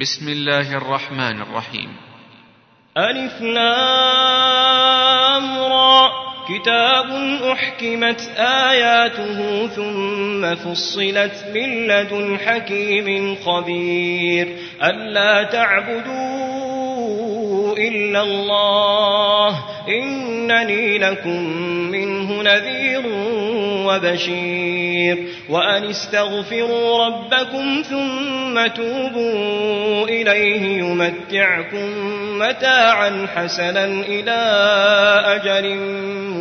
بسم الله الرحمن الرحيم. ألف لام را. كتاب أحكمت آياته ثم فصلت من لدن حكيم خبير. ألا تعبدوا إلا الله. إنني لكم منه نذير وبشير. وأن استغفروا ربكم ثم توبوا إليه يمتعكم متاعا حسنا إلى أجل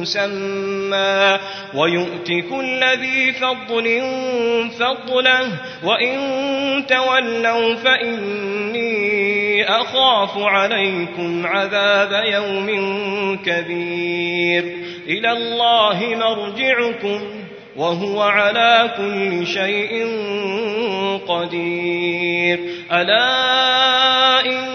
مسمى. ويؤت كل ذي فضل فضله. وإن تولوا فإني أخاف عليكم عذاب يوم كبير. إلى الله مرجعكم وهو على كل شيء قدير. ألا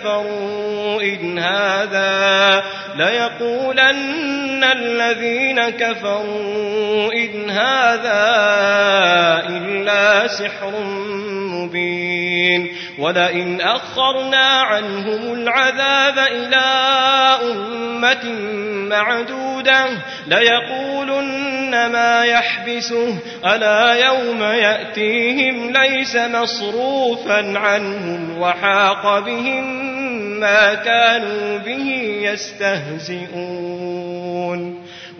إن هذا ليقولن الذين كفروا إن هذا إلا سحر مبين ولئن أخرنا عنهم العذاب إلى أمة معدودة ليقولن ما يحبسه ألا يوم يأتيهم ليس مصروفا عنهم وحاق بهم ما كانوا به يستهزئون.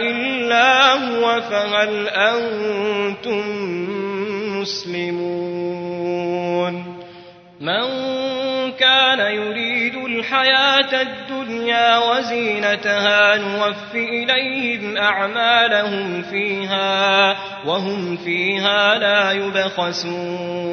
إلا هو فهل أنتم مسلمون؟ من كان يريد الحياة الدنيا وزينتها نوف إليهم أعمالهم فيها وهم فيها لا يبخسون.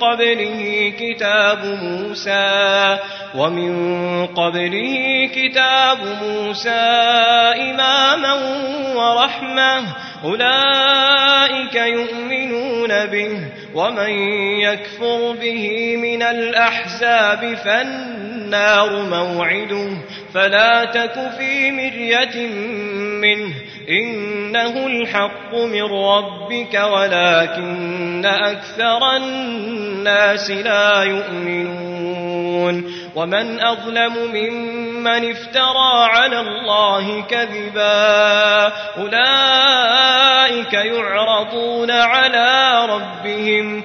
قبله كتاب موسى ومن قبله كتاب موسى إماما ورحمة. أولئك يؤمنون به ومن يكفر به من الأحزاب فالنار موعده. فلا تك في مرية منه. إنه الحق من ربك ولكن أكثر الناس لا يؤمنون. ومن أظلم ممن افترى على الله كذبا أولئك يعرضون على ربهم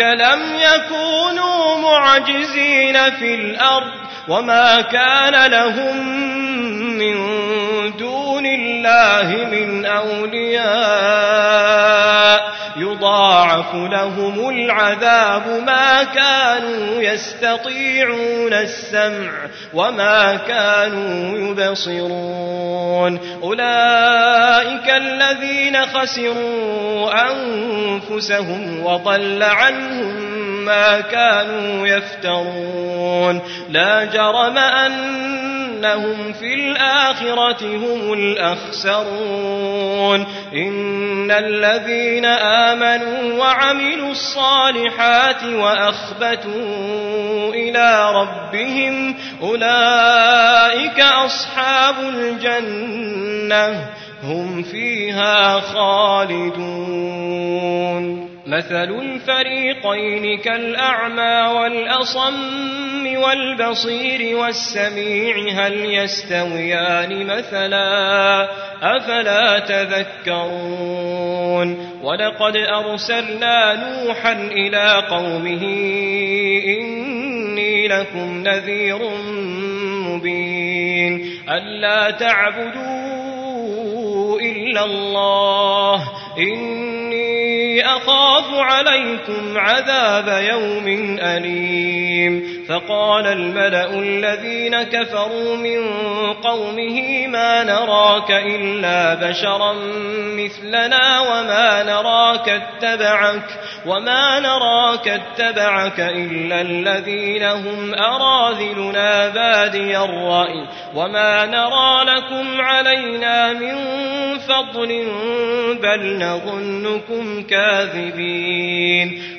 لم يكونوا معجزين في الأرض وما كان لهم من دون الله من أولياء يضاعف لهم العذاب ما كانوا يستطيعون السمع وما كانوا يبصرون. أولئك الذين خسروا أنفسهم وضل عنهم ما كانوا يفترون. لا جرم أنهم في الآخرة هم الأخسرون إن الذين آمنوا وعملوا الصالحات وأخبتوا إلى ربهم أولئك أصحاب الجنة هم فيها خالدون مثل الفريقين كالأعمى والأصم والبصير والسميع هل يستويان مثلا أفلا تذكرون ولقد أرسلنا نوحا إلى قومه إني لكم نذير مبين ألا تعبدوا إلا الله أخاف عليكم عذاب يوم أليم. فقال الملأ الذين كفروا من قومه ما نراك إلا بشرا مثلنا وما نراك اتبعك وما نراك اتبعك إلا الذين هم أراذلنا بادي الرأي وما نرى لكم علينا من فضل بل نظنكم كاذبين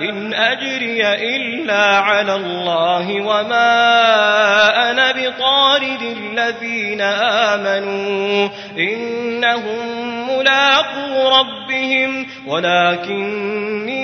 إن أجري إلا على الله وما أنا بطارد الذين آمنوا إنهم ملاقو ربهم ولكني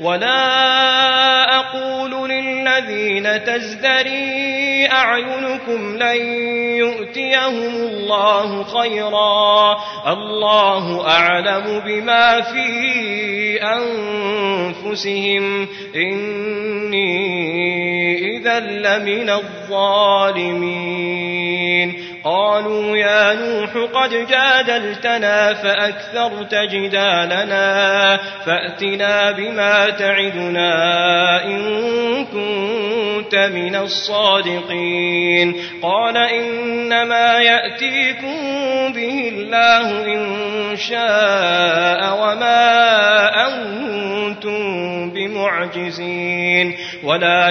ولا أقول للذين تزدري أعينكم لن يؤتيهم الله خيرا الله أعلم بما في أنفسهم إني إذا لمن الظالمين قد جادلتنا فأكثرت جدالنا فأتنا بما تعدنا إن كنت من الصادقين قال إنما يأتيكم به الله إن شاء وما أنتم بمعجزين ولا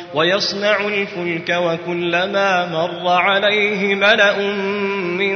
ويصنع الفلك وكلما مر عليه ملأ من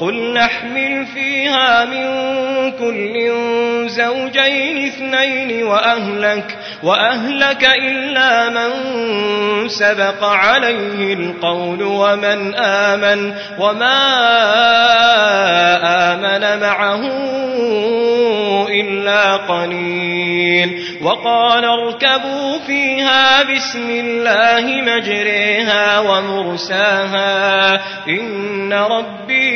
قل نحمل فيها من كل زوجين اثنين وأهلك وأهلك إلا من سبق عليه القول ومن آمن وما آمن معه إلا قليل. وقال اركبوا فيها بسم الله مجريها ومرساها إن ربي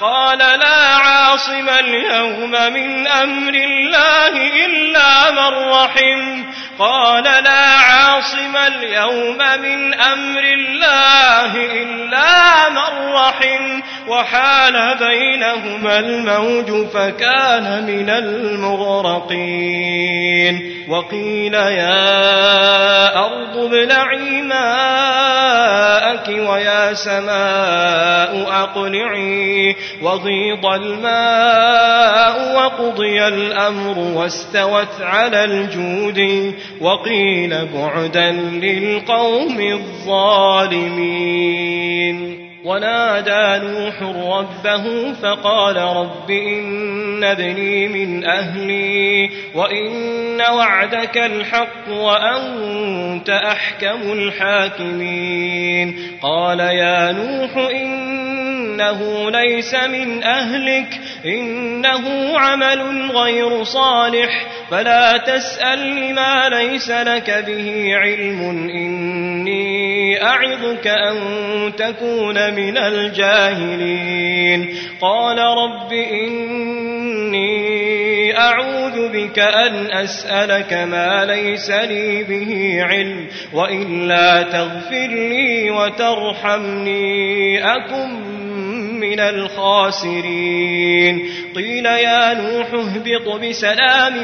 قال لا عاصم اليوم من أمر الله إلا من رحم. قال لا عاصم اليوم من أمر الله إلا من رحم. وحال بينهما الموج فكان من المغرقين. وقيل يا أرض ابلعي ماءك ويا سماء أقلعي وغيض الماء وقضي الأمر واستوت على الجود. وقيل بعدا للقوم الظالمين. ونادى نوح ربه فقال رب إن ابني من أهلي وإن وعدك الحق وأنت أحكم الحاكمين. قال يا نوح إنه ليس من أهلك إنه عمل غير صالح. فلا تسأل لما ليس لك به علم. إني أعظك أن تكون من الجاهلين. قال رب إني أعوذ بك أن أسألك ما ليس لي به علم. وإلا تغفر لي وترحمني. أكن من الخاسرين. قيل يا نوح اهبط بسلام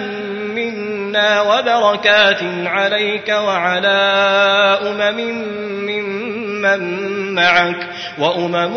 منا وبركات عليك وعلى أمم ممن معك وأمم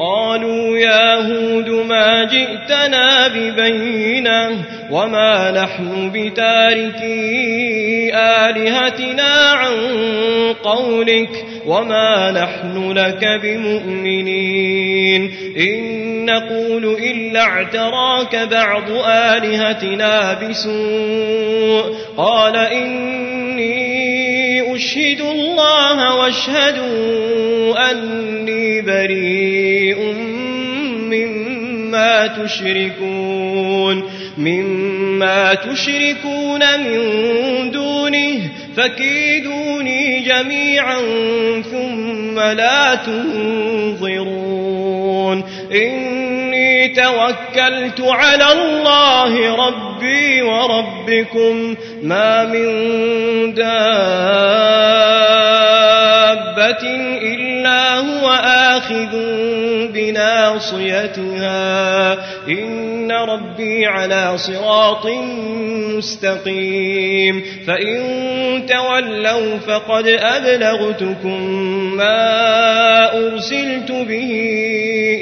قالوا يا هود ما جئتنا ببينة وما نحن بتاركي آلهتنا عن قولك وما نحن لك بمؤمنين إن نقول إلا اعتراك بعض آلهتنا بسوء قال إني أشهد الله واشهدوا أني بريء مما تشركون مما تشركون من دونه فكيدوني جميعا ثم لا تنظرون. إني توكلت على الله ربي وربكم. ما من دابة إلا هو آخذ بناصيتها إن ربي على صراط مستقيم فإن تولوا فقد أبلغتكم ما أرسلت به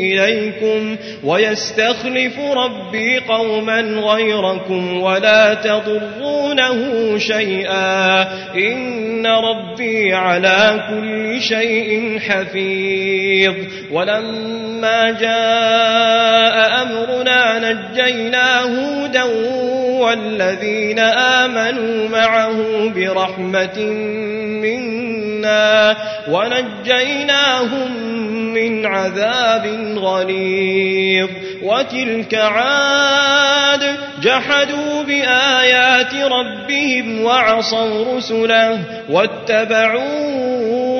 إليكم ويستخلف ربي قوما غيركم ولا تضرونه شيئا إن ربي على كل شيء حفيظ. ولما جاء أمرنا نجينا هودا والذين آمنوا معه برحمة منا ونجيناهم من عذاب غليظ. وتلك عاد جحدوا بآيات ربهم وعصوا رسله واتبعوا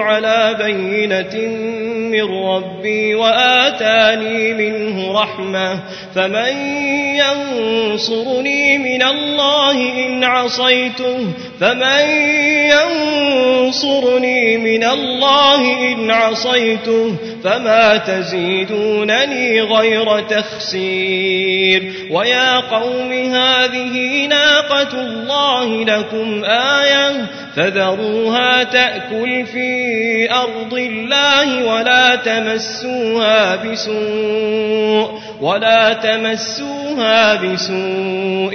على بينة من ربي وآتاني منه رحمة فمن ينصرني من الله إن عصيته فمن ينصرني من الله إن عصيته فما تزيدونني غير تخسير ويا قوم هذه ناقة الله لكم آية فذروها تأكل في أرض الله ولا تمسوها بسوء ولا تمسوها بسوء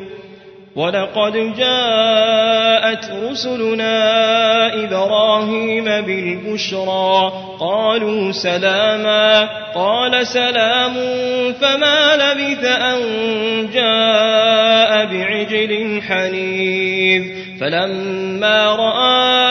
ولقد جاءت رسلنا إبراهيم بالبشرى قالوا سلاما قال سلام فما لبث أن جاء بعجل حنيذ فلما رأى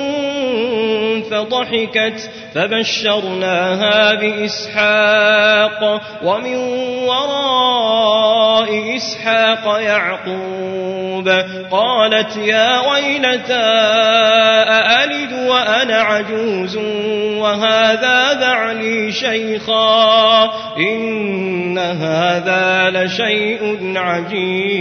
فضحكت فبشرناها بإسحاق. ومن وراء إسحاق يعقوب قالت يا ويلتى أألد وأنا عجوز وهذا بعلي شيخا إن هذا لشيء عجيب.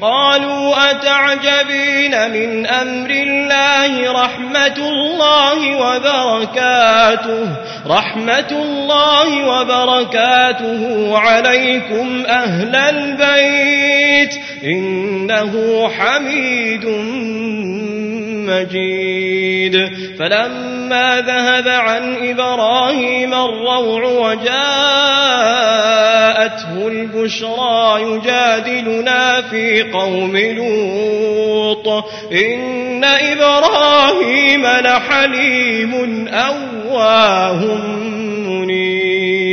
قالوا أتعجبين من أمر الله رحمة الله وبركاته رحمة الله وبركاته عليكم أهل البيت إنه حميد مجيد فلما ذهب عن إبراهيم الروع وجاءته البشرى يجادلنا في قوم لوط. إن إبراهيم لحليم أواه.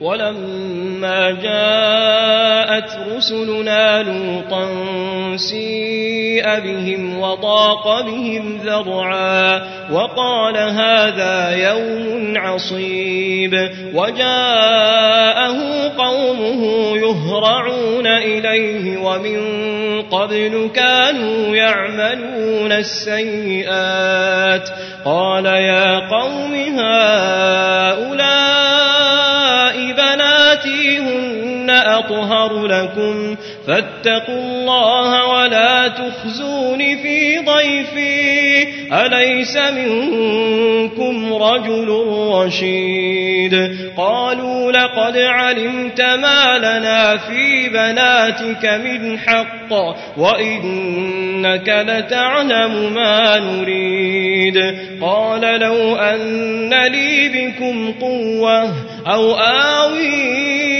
ولما جاءت رسلنا لوطا سيء بهم وضاق بهم ذرعا وقال هذا يوم عصيب وجاءه قومه يهرعون إليه ومن قبل كانوا يعملون السيئات قال يا قوم هؤلاء أطهر لكم فاتقوا الله ولا تخزون في ضيفي أليس منكم رجل رشيد قالوا لقد علمت ما لنا في بناتك من حق وإنك لتعلم ما نريد قال لو أن لي بكم قوة أو آوي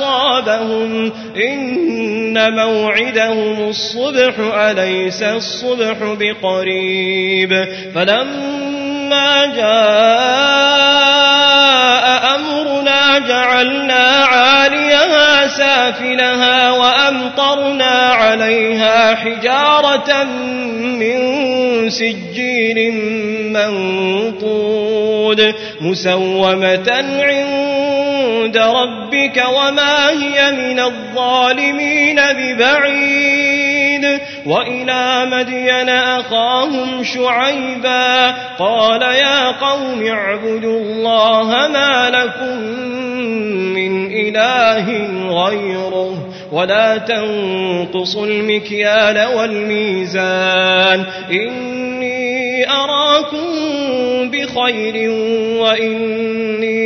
أصابهم. إن موعدهم الصبح أليس الصبح بقريب؟ فلما جاء أمرنا جعلنا عاليها سافلها وأمطرنا عليها حجارة من سجيل منطود مسومة عند ربك وما هي من الظالمين ببعيد. وإلى مدين أخاهم شعيبا. قال يا قوم اعبدوا الله ما لكم من إله غيره. ولا تنقصوا المكيال والميزان. إني أراكم بخير وإني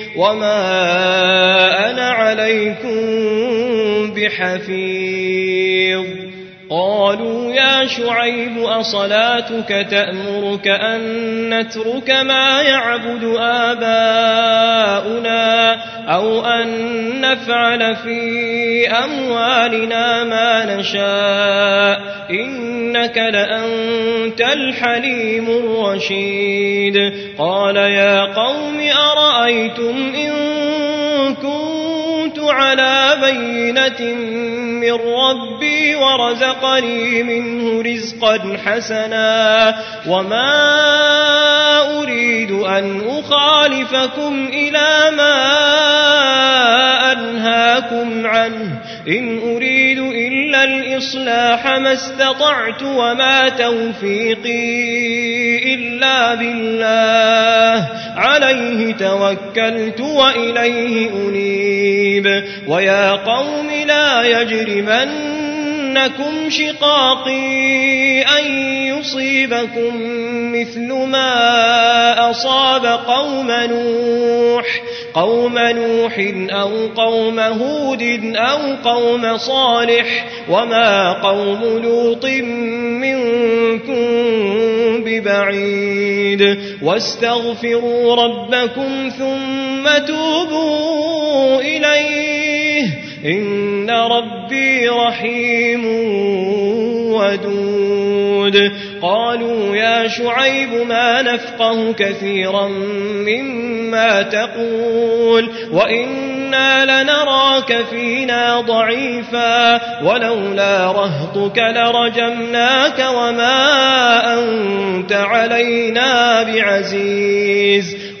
وما أنا عليكم بحفيظ قالوا يا شعيب أصلاتك تأمرك أن نترك ما يعبد آباؤنا أو أن نفعل في أموالنا ما نشاء إنك لأنت الحليم الرشيد قال يا قوم أرأيتم إن كنت على بينة من ربي ورزقني منه رزقا حسنا وما أريد أن أخالفكم إلى ما أنهاكم عنه. إن أريد إلا الإصلاح ما استطعت وما توفيقي إلا بالله. عليه توكلت وإليه أنيب. ويا قوم لا يجرمنكم شقاقي أن يصيبكم مثل ما أصاب قوم نوح. قوم نوح أو قوم هود أو قوم صالح. وما قوم لوط منكم ببعيد واستغفروا ربكم ثم توبوا إليه. إن ربي رحيم ودود. قالوا يا شعيب ما نفقه كثيرا مما تقول وإنا لنراك فينا ضعيفا ولولا رهطك لرجمناك وما أنت علينا بعزيز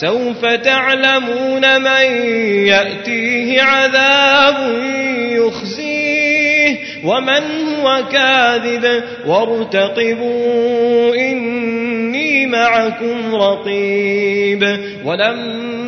سوف تعلمون من يأتيه عذاب يخزيه ومن هو كاذب وارتقبوا إني معكم رقيب ولما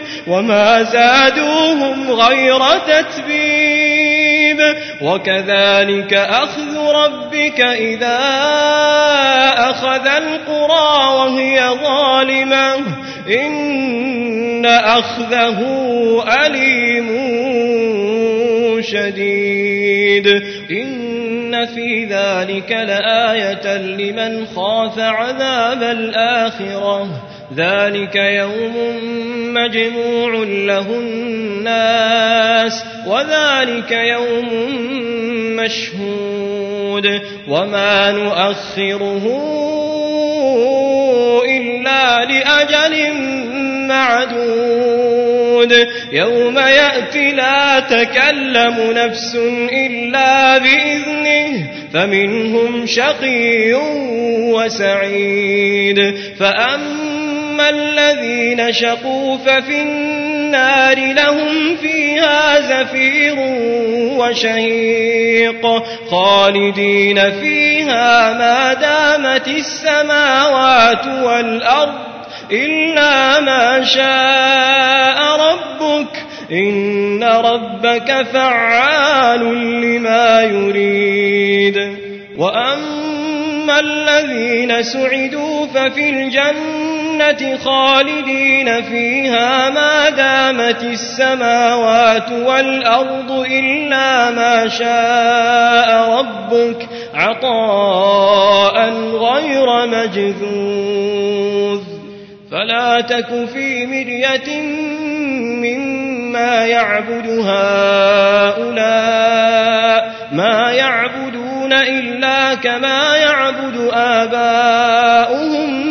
وما زادوهم غير تتبيب. وكذلك أخذ ربك إذا أخذ القرى وهي ظالمة. إن أخذه أليم شديد. إن في ذلك لآية لمن خاف عذاب الآخرة. ذلك يوم مجموع له الناس وذلك يوم مشهود وما نؤخره إلا لأجل معدود. يوم يأتي لا تكلم نفس إلا بإذنه فمنهم شقي وسعيد. فأما الذين شقوا ففي النار لهم فيها زفير وشهيق خالدين فيها ما دامت السماوات والأرض إلا ما شاء ربك إن ربك فعال لما يريد وأما الذين سعدوا ففي الجنة خالدين فيها ما دامت السماوات والأرض إلا ما شاء ربك عطاء غير مجذوذ. فلا تك في مرية مما يعبد هؤلاء ما يعبدون إلا كما يعبد آباؤهم.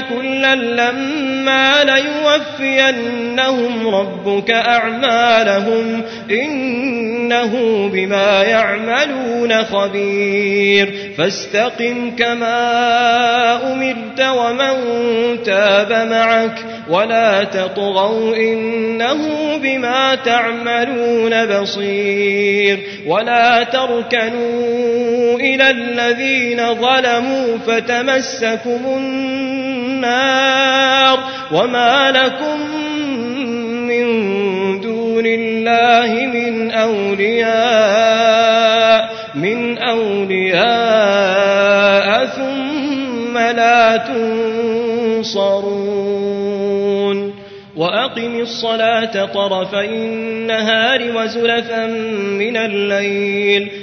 كلا لما ليوفينهم ربك أعمالهم إنه بما يعملون خبير فاستقم كما ومن تاب معك ولا تطغوا إنه بما تعملون بصير ولا تركنوا إلى الذين ظلموا فتمسكم النار وما لكم من دون الله من أولياء من أولياء ثم لا تنصرون. وأقم الصلاة طرفي النهار وزلفا من الليل.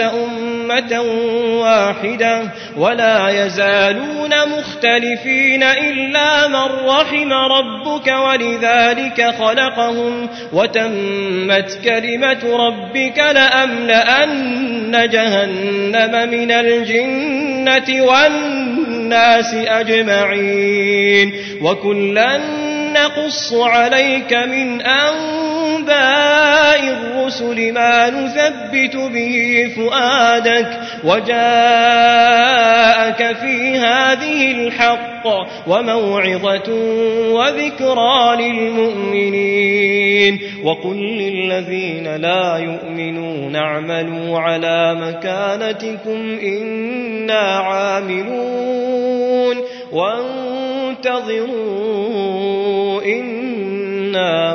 أمة واحدة ولا يزالون مختلفين إلا من رحم ربك ولذلك خلقهم وتمت كلمة ربك لأملأن جهنم من الجنة والناس أجمعين وكلا نقص عليك من أنباء الرسل ما نثبت به فؤادك وجاءك في هذه الحق وموعظة وذكرى للمؤمنين وقل للذين لا يؤمنون اعملوا على مكانتكم إنا عاملون وانتظروا إنا